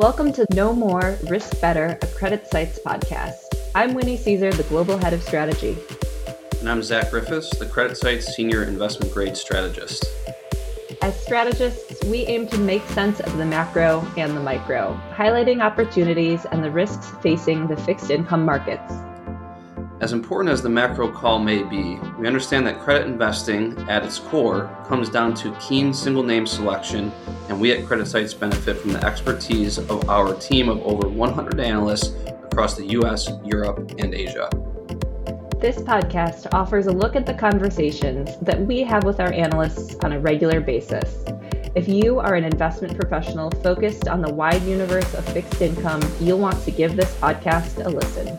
Welcome to Know More, Risk Better, a CreditSights podcast. I'm Winnie Cisar, the Global Head of Strategy. And I'm Zach Griffiths, the CreditSights Senior Investment Grade Strategist. As strategists, we aim to make sense of the macro and the micro, highlighting opportunities and the risks facing the fixed income markets. As important as the macro call may be, we understand that credit investing, at its core, comes down to keen single name selection, and we at CreditSights benefit from the expertise of our team of over 100 analysts across the US, Europe, and Asia. This podcast offers a look at the conversations that we have with our analysts on a regular basis. If you are an investment professional focused on the wide universe of fixed income, you'll want to give this podcast a listen.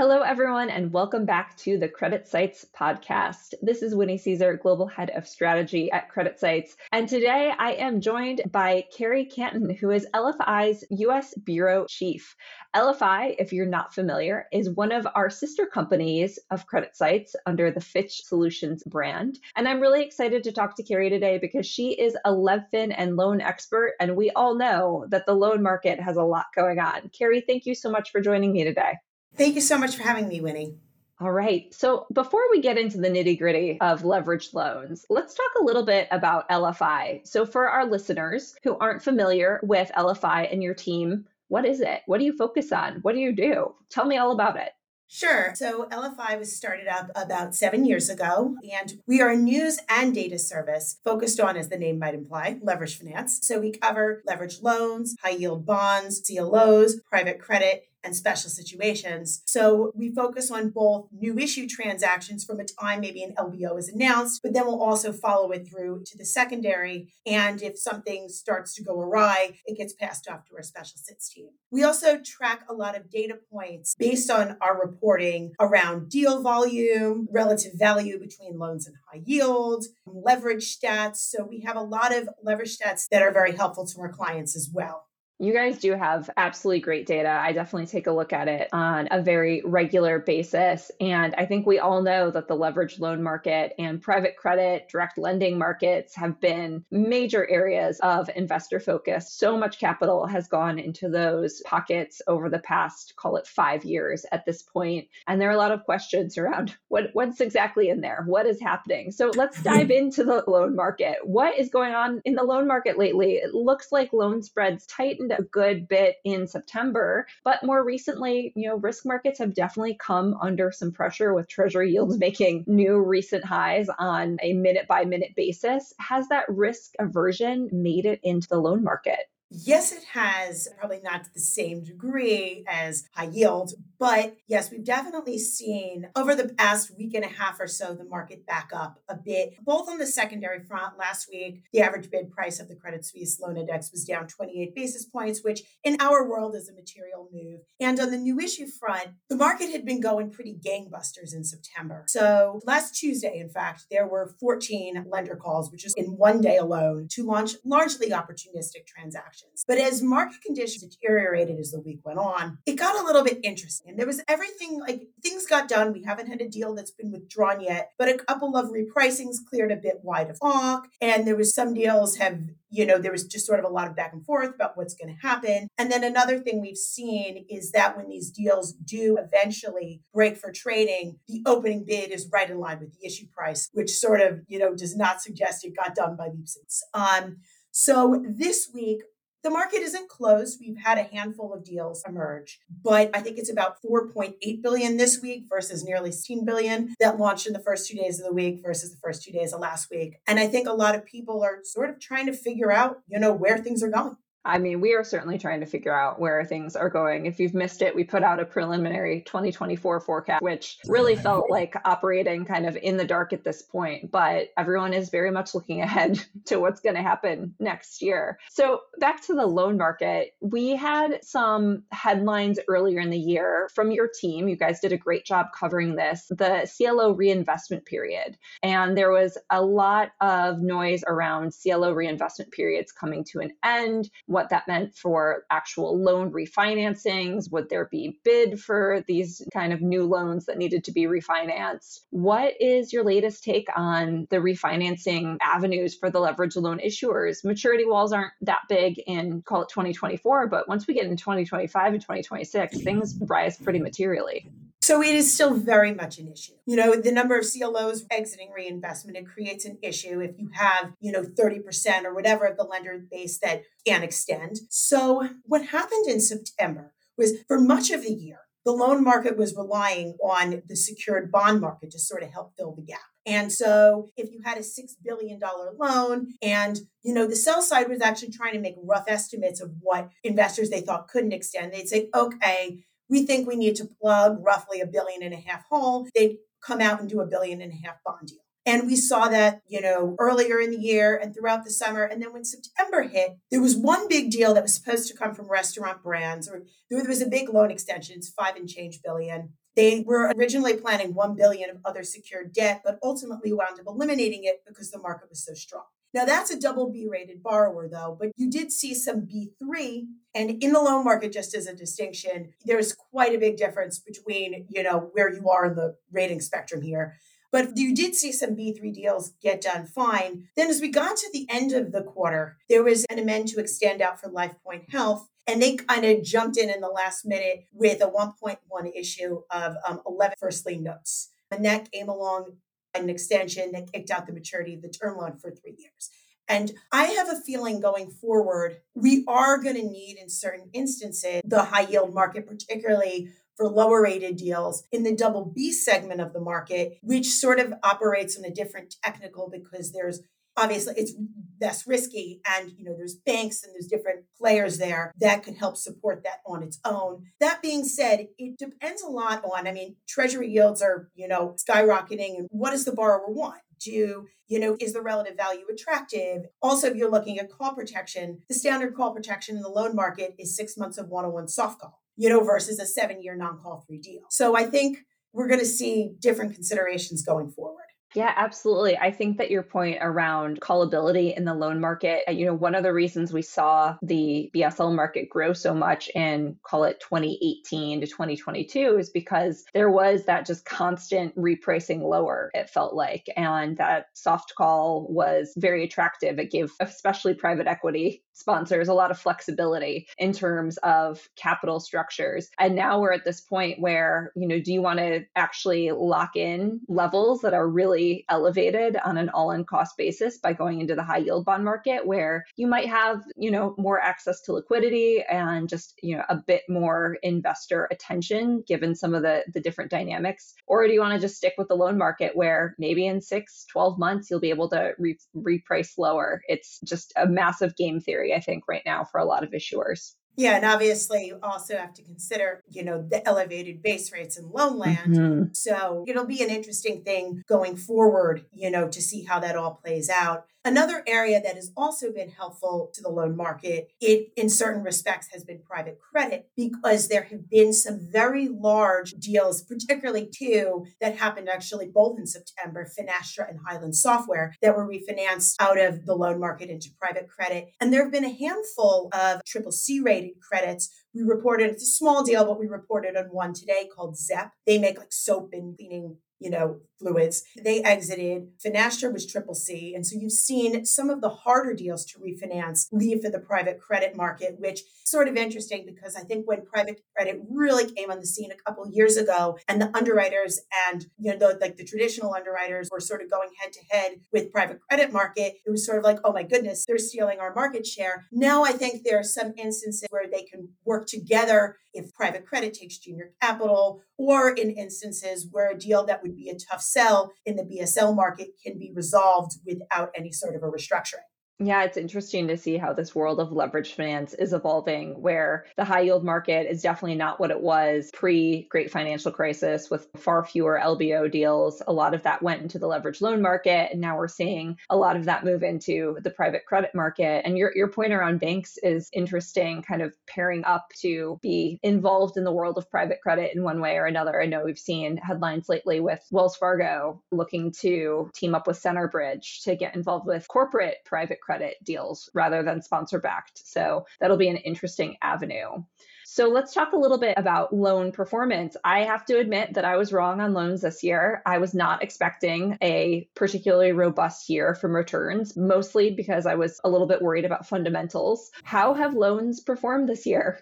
Hello, everyone, and welcome back to the CreditSights podcast. This is Winnie Cisar, Global Head of Strategy at CreditSights. And today I am joined by Kerry Kantin, who is LFI's U.S. Bureau Chief. LFI, if you're not familiar, is one of our sister companies of CreditSights under the Fitch Solutions brand. And I'm really excited to talk to Kerry today because she is a LevFin and loan expert, and we all know that the loan market has a lot going on. Kerry, thank you so much for joining me today. Thank you so much for having me, Winnie. All right. So before we get into the nitty gritty of leveraged loans, let's talk a little bit about LFI. So, for our listeners who aren't familiar with LFI and your team, what is it? What do you focus on? What do you do? Tell me all about it. Sure. So LFI was started up about seven years ago, and we are a news and data service focused on, as the name might imply, leverage finance. So we cover leverage loans, high yield bonds, CLOs, private credit, and special situations. So we focus on both new issue transactions from a time maybe an LBO is announced, but then we'll also follow it through to the secondary. And if something starts to go awry, it gets passed off to our special sits team. We also track a lot of data points based on our reporting around deal volume, relative value between loans and high yield, leverage stats. So we have a lot of leverage stats that are very helpful to our clients as well. You guys do have absolutely great data. I definitely take a look at it on a very regular basis. And I think we all know that the leverage loan market and private credit, direct lending markets have been major areas of investor focus. So much capital has gone into those pockets over the past, call it five years at this point. And there are a lot of questions around what, what's exactly in there? What is happening? So let's mm-hmm. dive into the loan market. What is going on in the loan market lately? It looks like loan spreads tightened a good bit in September, but more recently, you know, risk markets have definitely come under some pressure with treasury yields making new recent highs on a minute by minute basis. Has that risk aversion made it into the loan market? Yes, it has, probably not to the same degree as high yield, but yes, we've definitely seen over the past week and a half or so the market back up a bit, both on the secondary front. Last week, the average bid price of the Credit Suisse loan index was down 28 basis points, which in our world is a material move. And on the new issue front, the market had been going pretty gangbusters in September. So last Tuesday, in fact, there were 14 lender calls, which is in one day alone, to launch largely opportunistic transactions. But as market conditions deteriorated as the week went on, it got a little bit interesting. And there was everything like things got done. We haven't had a deal that's been withdrawn yet, but a couple of repricings cleared a bit wide of talk. And there was some deals have, you know, there was just sort of a lot of back and forth about what's going to happen. And then another thing we've seen is that when these deals do eventually break for trading, the opening bid is right in line with the issue price, which sort of, you know, does not suggest it got done by leaps and um, so this week, the market isn't closed. We've had a handful of deals emerge, but I think it's about 4.8 billion this week versus nearly 16 billion that launched in the first two days of the week versus the first two days of last week. And I think a lot of people are sort of trying to figure out, you know, where things are going. I mean, we are certainly trying to figure out where things are going. If you've missed it, we put out a preliminary 2024 forecast, which really felt like operating kind of in the dark at this point. But everyone is very much looking ahead to what's going to happen next year. So, back to the loan market, we had some headlines earlier in the year from your team. You guys did a great job covering this the CLO reinvestment period. And there was a lot of noise around CLO reinvestment periods coming to an end what that meant for actual loan refinancings. Would there be bid for these kind of new loans that needed to be refinanced? What is your latest take on the refinancing avenues for the leverage loan issuers? Maturity walls aren't that big in call it 2024, but once we get in 2025 and 2026, things rise pretty materially. So it is still very much an issue. You know, the number of CLOs exiting reinvestment, it creates an issue if you have, you know, 30% or whatever of the lender base that can extend. So what happened in September was for much of the year, the loan market was relying on the secured bond market to sort of help fill the gap. And so if you had a $6 billion loan and, you know, the sell side was actually trying to make rough estimates of what investors they thought couldn't extend, they'd say, okay, we think we need to plug roughly a billion and a half hole. They'd come out and do a billion and a half bond deal. And we saw that, you know, earlier in the year and throughout the summer. And then when September hit, there was one big deal that was supposed to come from restaurant brands, or there was a big loan extension, it's five and change billion. They were originally planning 1 billion of other secured debt, but ultimately wound up eliminating it because the market was so strong. Now that's a double B rated borrower though, but you did see some B3 and in the loan market just as a distinction, there's quite a big difference between, you know, where you are in the rating spectrum here. But you did see some B3 deals get done fine. Then, as we got to the end of the quarter, there was an amend to extend out for LifePoint Health. And they kind of jumped in in the last minute with a 1.1 issue of um, 11 first lien notes. And that came along an extension that kicked out the maturity of the term loan for three years. And I have a feeling going forward, we are going to need in certain instances the high yield market, particularly for lower rated deals in the double B segment of the market, which sort of operates on a different technical because there's obviously it's less risky and you know there's banks and there's different players there that could help support that on its own. That being said it depends a lot on i mean treasury yields are you know skyrocketing and what does the borrower want? Do you know is the relative value attractive? Also if you're looking at call protection the standard call protection in the loan market is six months of one-on-one soft call you know versus a seven year non-call free deal. So i think we're going to see different considerations going forward yeah, absolutely. I think that your point around callability in the loan market, uh, you know, one of the reasons we saw the BSL market grow so much in call it 2018 to 2022 is because there was that just constant repricing lower, it felt like. And that soft call was very attractive. It gave especially private equity sponsors a lot of flexibility in terms of capital structures. And now we're at this point where, you know, do you want to actually lock in levels that are really elevated on an all in cost basis by going into the high yield bond market where you might have, you know, more access to liquidity and just, you know, a bit more investor attention given some of the, the different dynamics? Or do you want to just stick with the loan market where maybe in six, 12 months you'll be able to re- reprice lower? It's just a massive game theory I think, right now for a lot of issuers. Yeah, and obviously you also have to consider, you know, the elevated base rates in loan land. Mm-hmm. So it'll be an interesting thing going forward, you know, to see how that all plays out. Another area that has also been helpful to the loan market, it in certain respects has been private credit because there have been some very large deals, particularly two that happened actually both in September, Finastra and Hyland Software, that were refinanced out of the loan market into private credit. And there have been a handful of triple C rated credits we reported it's a small deal, but we reported on one today called Zep. They make like soap and cleaning you know, fluids. They exited. Finastra was triple C. And so you've seen some of the harder deals to refinance leave for the private credit market, which sort of interesting because I think when private credit really came on the scene a couple years ago and the underwriters and, you know, the, like the traditional underwriters were sort of going head to head with private credit market, it was sort of like, oh my goodness, they're stealing our market share. Now I think there are some instances where they can work together if private credit takes junior capital or in instances where a deal that would be a tough sell in the BSL market can be resolved without any sort of a restructuring. Yeah, it's interesting to see how this world of leverage finance is evolving, where the high yield market is definitely not what it was pre great financial crisis with far fewer LBO deals. A lot of that went into the leverage loan market. And now we're seeing a lot of that move into the private credit market. And your, your point around banks is interesting, kind of pairing up to be involved in the world of private credit in one way or another. I know we've seen headlines lately with Wells Fargo looking to team up with Centerbridge to get involved with corporate private credit credit deals rather than sponsor backed. So that'll be an interesting avenue. So let's talk a little bit about loan performance. I have to admit that I was wrong on loans this year. I was not expecting a particularly robust year from returns, mostly because I was a little bit worried about fundamentals. How have loans performed this year?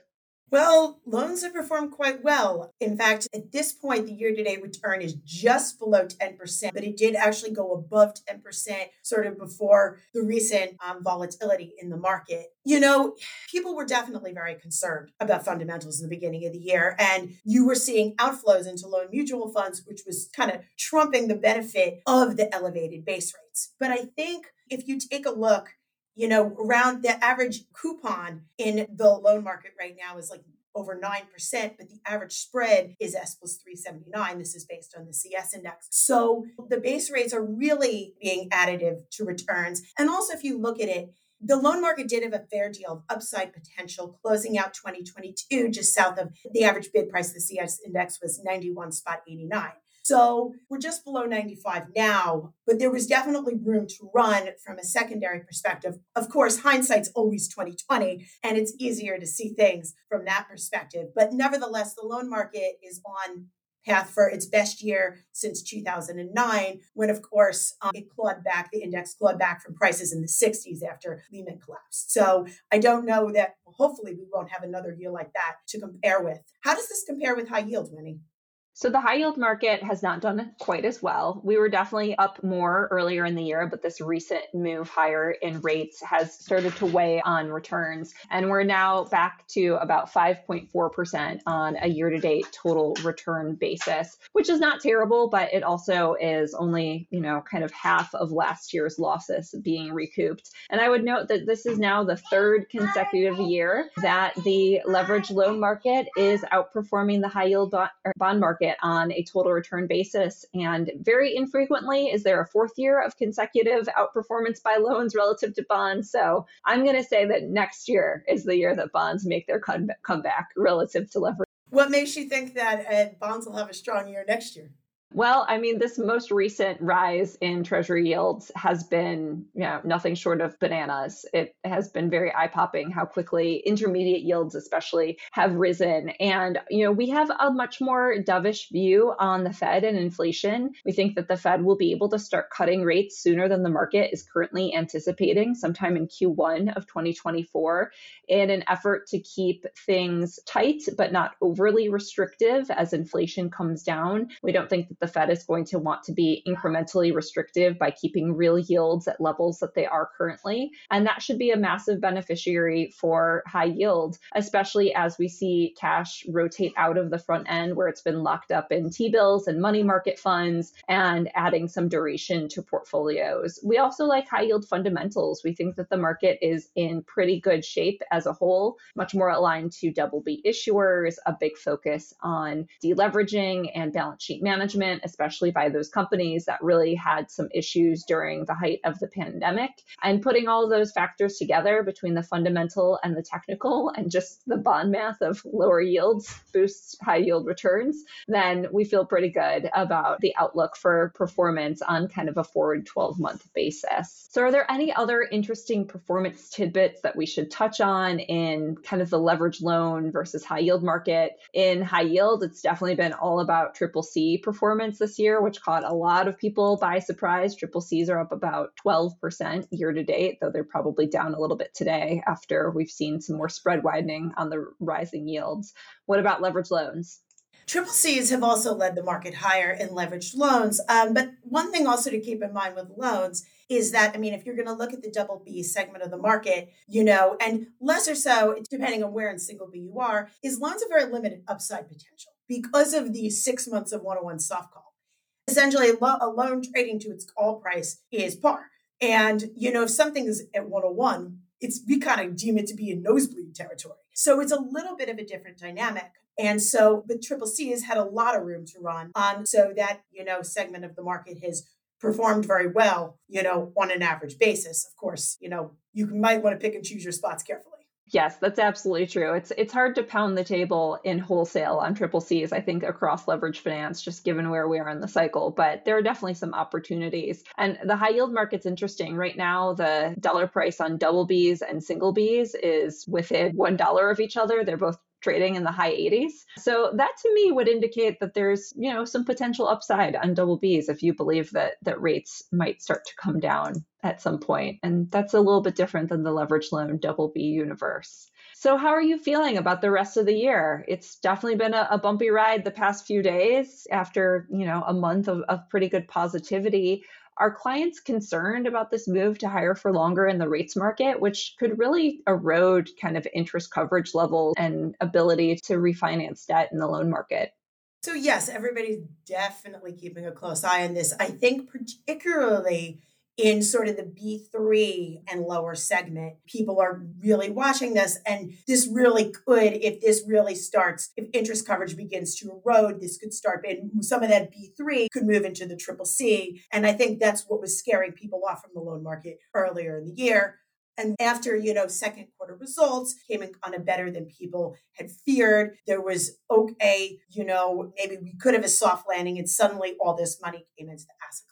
Well, loans have performed quite well. In fact, at this point, the year to date return is just below 10%, but it did actually go above 10% sort of before the recent um, volatility in the market. You know, people were definitely very concerned about fundamentals in the beginning of the year, and you were seeing outflows into loan mutual funds, which was kind of trumping the benefit of the elevated base rates. But I think if you take a look you know, around the average coupon in the loan market right now is like over 9%, but the average spread is S plus 379. This is based on the CS index. So the base rates are really being additive to returns. And also, if you look at it, the loan market did have a fair deal of upside potential closing out 2022 just south of the average bid price the CS index was 91 spot 89. So we're just below 95 now, but there was definitely room to run from a secondary perspective. Of course, hindsight's always 2020, and it's easier to see things from that perspective. But nevertheless, the loan market is on path for its best year since 2009, when, of course, um, it clawed back, the index clawed back from prices in the 60s after Lehman collapsed. So I don't know that, hopefully, we won't have another year like that to compare with. How does this compare with high yield, Winnie? So the high yield market has not done quite as well. We were definitely up more earlier in the year, but this recent move higher in rates has started to weigh on returns. And we're now back to about 5.4% on a year to date total return basis, which is not terrible, but it also is only, you know, kind of half of last year's losses being recouped. And I would note that this is now the third consecutive year that the leverage loan market is outperforming the high yield bond market on a total return basis. And very infrequently is there a fourth year of consecutive outperformance by loans relative to bonds. So I'm going to say that next year is the year that bonds make their comeback relative to leverage. What makes you think that uh, bonds will have a strong year next year? Well, I mean, this most recent rise in treasury yields has been, you know, nothing short of bananas. It has been very eye popping how quickly intermediate yields, especially, have risen. And, you know, we have a much more dovish view on the Fed and inflation. We think that the Fed will be able to start cutting rates sooner than the market is currently anticipating, sometime in Q1 of 2024, in an effort to keep things tight, but not overly restrictive as inflation comes down. We don't think the Fed is going to want to be incrementally restrictive by keeping real yields at levels that they are currently. And that should be a massive beneficiary for high yield, especially as we see cash rotate out of the front end where it's been locked up in T bills and money market funds and adding some duration to portfolios. We also like high yield fundamentals. We think that the market is in pretty good shape as a whole, much more aligned to double B issuers, a big focus on deleveraging and balance sheet management especially by those companies that really had some issues during the height of the pandemic. And putting all those factors together between the fundamental and the technical and just the bond math of lower yields boosts high yield returns, then we feel pretty good about the outlook for performance on kind of a forward 12 month basis. So, are there any other interesting performance tidbits that we should touch on in kind of the leverage loan versus high yield market? In high yield, it's definitely been all about triple C performance performance this year, which caught a lot of people by surprise. Triple Cs are up about 12% year to date, though they're probably down a little bit today after we've seen some more spread widening on the rising yields. What about leverage loans? Triple Cs have also led the market higher in leveraged loans. Um, but one thing also to keep in mind with loans is that, I mean, if you're going to look at the double B segment of the market, you know, and less or so, depending on where in single B you are, is loans have very limited upside potential because of the six months of 101 soft call. Essentially, a loan trading to its call price is par. And, you know, if something is at 101, it's we kind of deem it to be in nosebleed territory. So it's a little bit of a different dynamic. And so, the Triple C has had a lot of room to run on. So that, you know, segment of the market has performed very well, you know, on an average basis. Of course, you know, you might want to pick and choose your spots carefully. Yes, that's absolutely true. It's it's hard to pound the table in wholesale on triple C's, I think, across leverage finance, just given where we are in the cycle. But there are definitely some opportunities. And the high yield market's interesting. Right now, the dollar price on double B's and single B's is within one dollar of each other. They're both trading in the high 80s. So that to me would indicate that there's, you know, some potential upside on double Bs if you believe that that rates might start to come down at some point. And that's a little bit different than the leverage loan double B universe. So how are you feeling about the rest of the year? It's definitely been a, a bumpy ride the past few days after, you know, a month of, of pretty good positivity. Are clients concerned about this move to higher for longer in the rates market, which could really erode kind of interest coverage levels and ability to refinance debt in the loan market? So, yes, everybody's definitely keeping a close eye on this. I think, particularly in sort of the B3 and lower segment. People are really watching this. And this really could, if this really starts, if interest coverage begins to erode, this could start, and some of that B3 could move into the triple C. And I think that's what was scaring people off from the loan market earlier in the year. And after, you know, second quarter results came in on a better than people had feared. There was, okay, you know, maybe we could have a soft landing and suddenly all this money came into the asset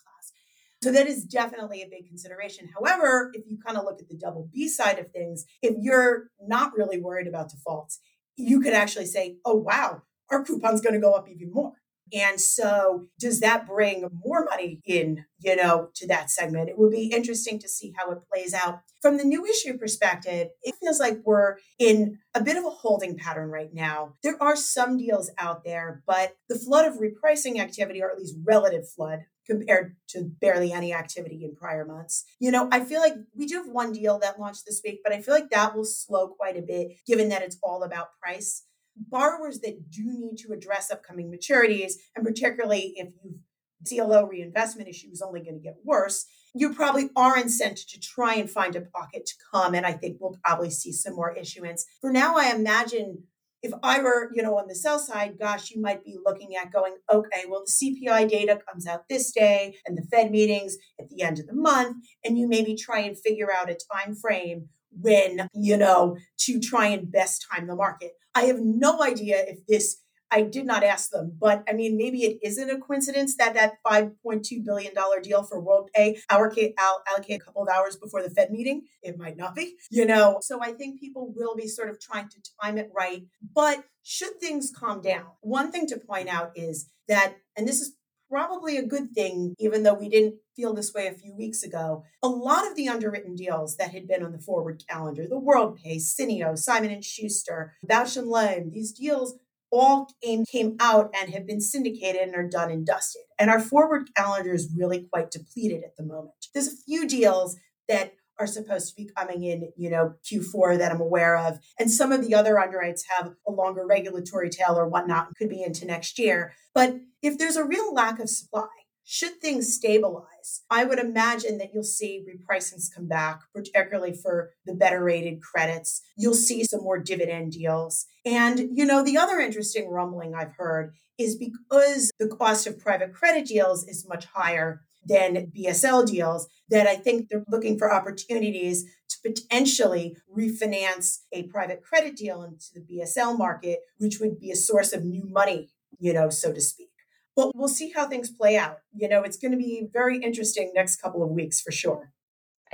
so that is definitely a big consideration. However, if you kind of look at the double B side of things, if you're not really worried about defaults, you could actually say, oh, wow, our coupon's going to go up even more. And so, does that bring more money in, you know, to that segment? It would be interesting to see how it plays out. From the new issue perspective, it feels like we're in a bit of a holding pattern right now. There are some deals out there, but the flood of repricing activity, or at least relative flood, compared to barely any activity in prior months. You know, I feel like we do have one deal that launched this week, but I feel like that will slow quite a bit given that it's all about price. Borrowers that do need to address upcoming maturities, and particularly if you CLO reinvestment issue is only going to get worse, you probably are incented to try and find a pocket to come. And I think we'll probably see some more issuance. For now, I imagine if I were, you know, on the sell side, gosh, you might be looking at going, okay, well, the CPI data comes out this day and the Fed meetings at the end of the month, and you maybe try and figure out a time frame when, you know, to try and best time the market. I have no idea if this I did not ask them, but I mean, maybe it isn't a coincidence that that $5.2 billion deal for WorldPay allocate, allocate a couple of hours before the Fed meeting. It might not be, you know. So I think people will be sort of trying to time it right. But should things calm down, one thing to point out is that, and this is probably a good thing, even though we didn't feel this way a few weeks ago. A lot of the underwritten deals that had been on the forward calendar, the WorldPay, Syneos, Simon and Schuster, Bausch Lomb, these deals all came, came out and have been syndicated and are done and dusted. And our forward calendar is really quite depleted at the moment. There's a few deals that are supposed to be coming in, you know, Q4 that I'm aware of. And some of the other underwrites have a longer regulatory tail or whatnot, could be into next year. But if there's a real lack of supply, should things stabilize, I would imagine that you'll see repricings come back, particularly for the better rated credits. You'll see some more dividend deals. And, you know, the other interesting rumbling I've heard is because the cost of private credit deals is much higher than BSL deals, that I think they're looking for opportunities to potentially refinance a private credit deal into the BSL market, which would be a source of new money, you know, so to speak. But we'll see how things play out. You know, it's going to be very interesting next couple of weeks for sure.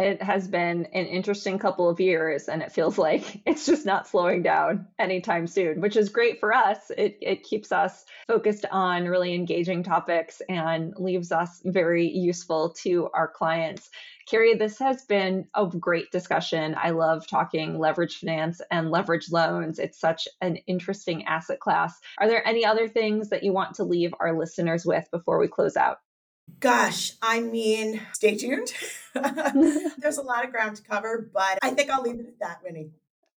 It has been an interesting couple of years, and it feels like it's just not slowing down anytime soon, which is great for us. It, it keeps us focused on really engaging topics and leaves us very useful to our clients. Kerry, this has been a great discussion. I love talking leverage finance and leverage loans. It's such an interesting asset class. Are there any other things that you want to leave our listeners with before we close out? Gosh, I mean, stay tuned. There's a lot of ground to cover, but I think I'll leave it at that, Winnie.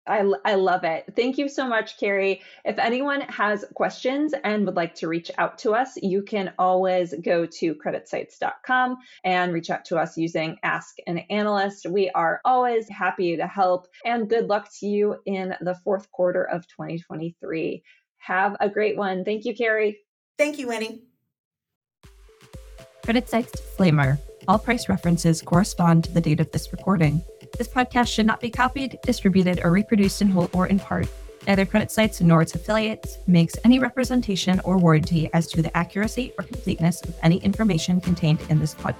I, I love it. Thank you so much, Kerry. If anyone has questions and would like to reach out to us, you can always go to creditsights.com and reach out to us using Ask an Analyst. We are always happy to help, and good luck to you in the fourth quarter of 2023. Have a great one. Thank you, Kerry. Thank you, Winnie. CreditSights disclaimer all price references correspond to the date of this recording. This podcast should not be copied, distributed, or reproduced in whole or in part. Neither CreditSights nor its affiliates makes any representation or warranty as to the accuracy or completeness of any information contained in this podcast.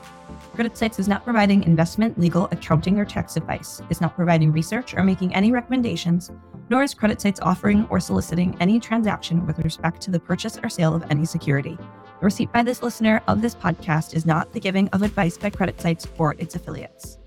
CreditSights is not providing investment, legal, accounting, or tax advice, is not providing research or making any recommendations, nor is CreditSights offering or soliciting any transaction with respect to the purchase or sale of any security. The receipt by this listener of this podcast is not the giving of advice by CreditSights or its affiliates.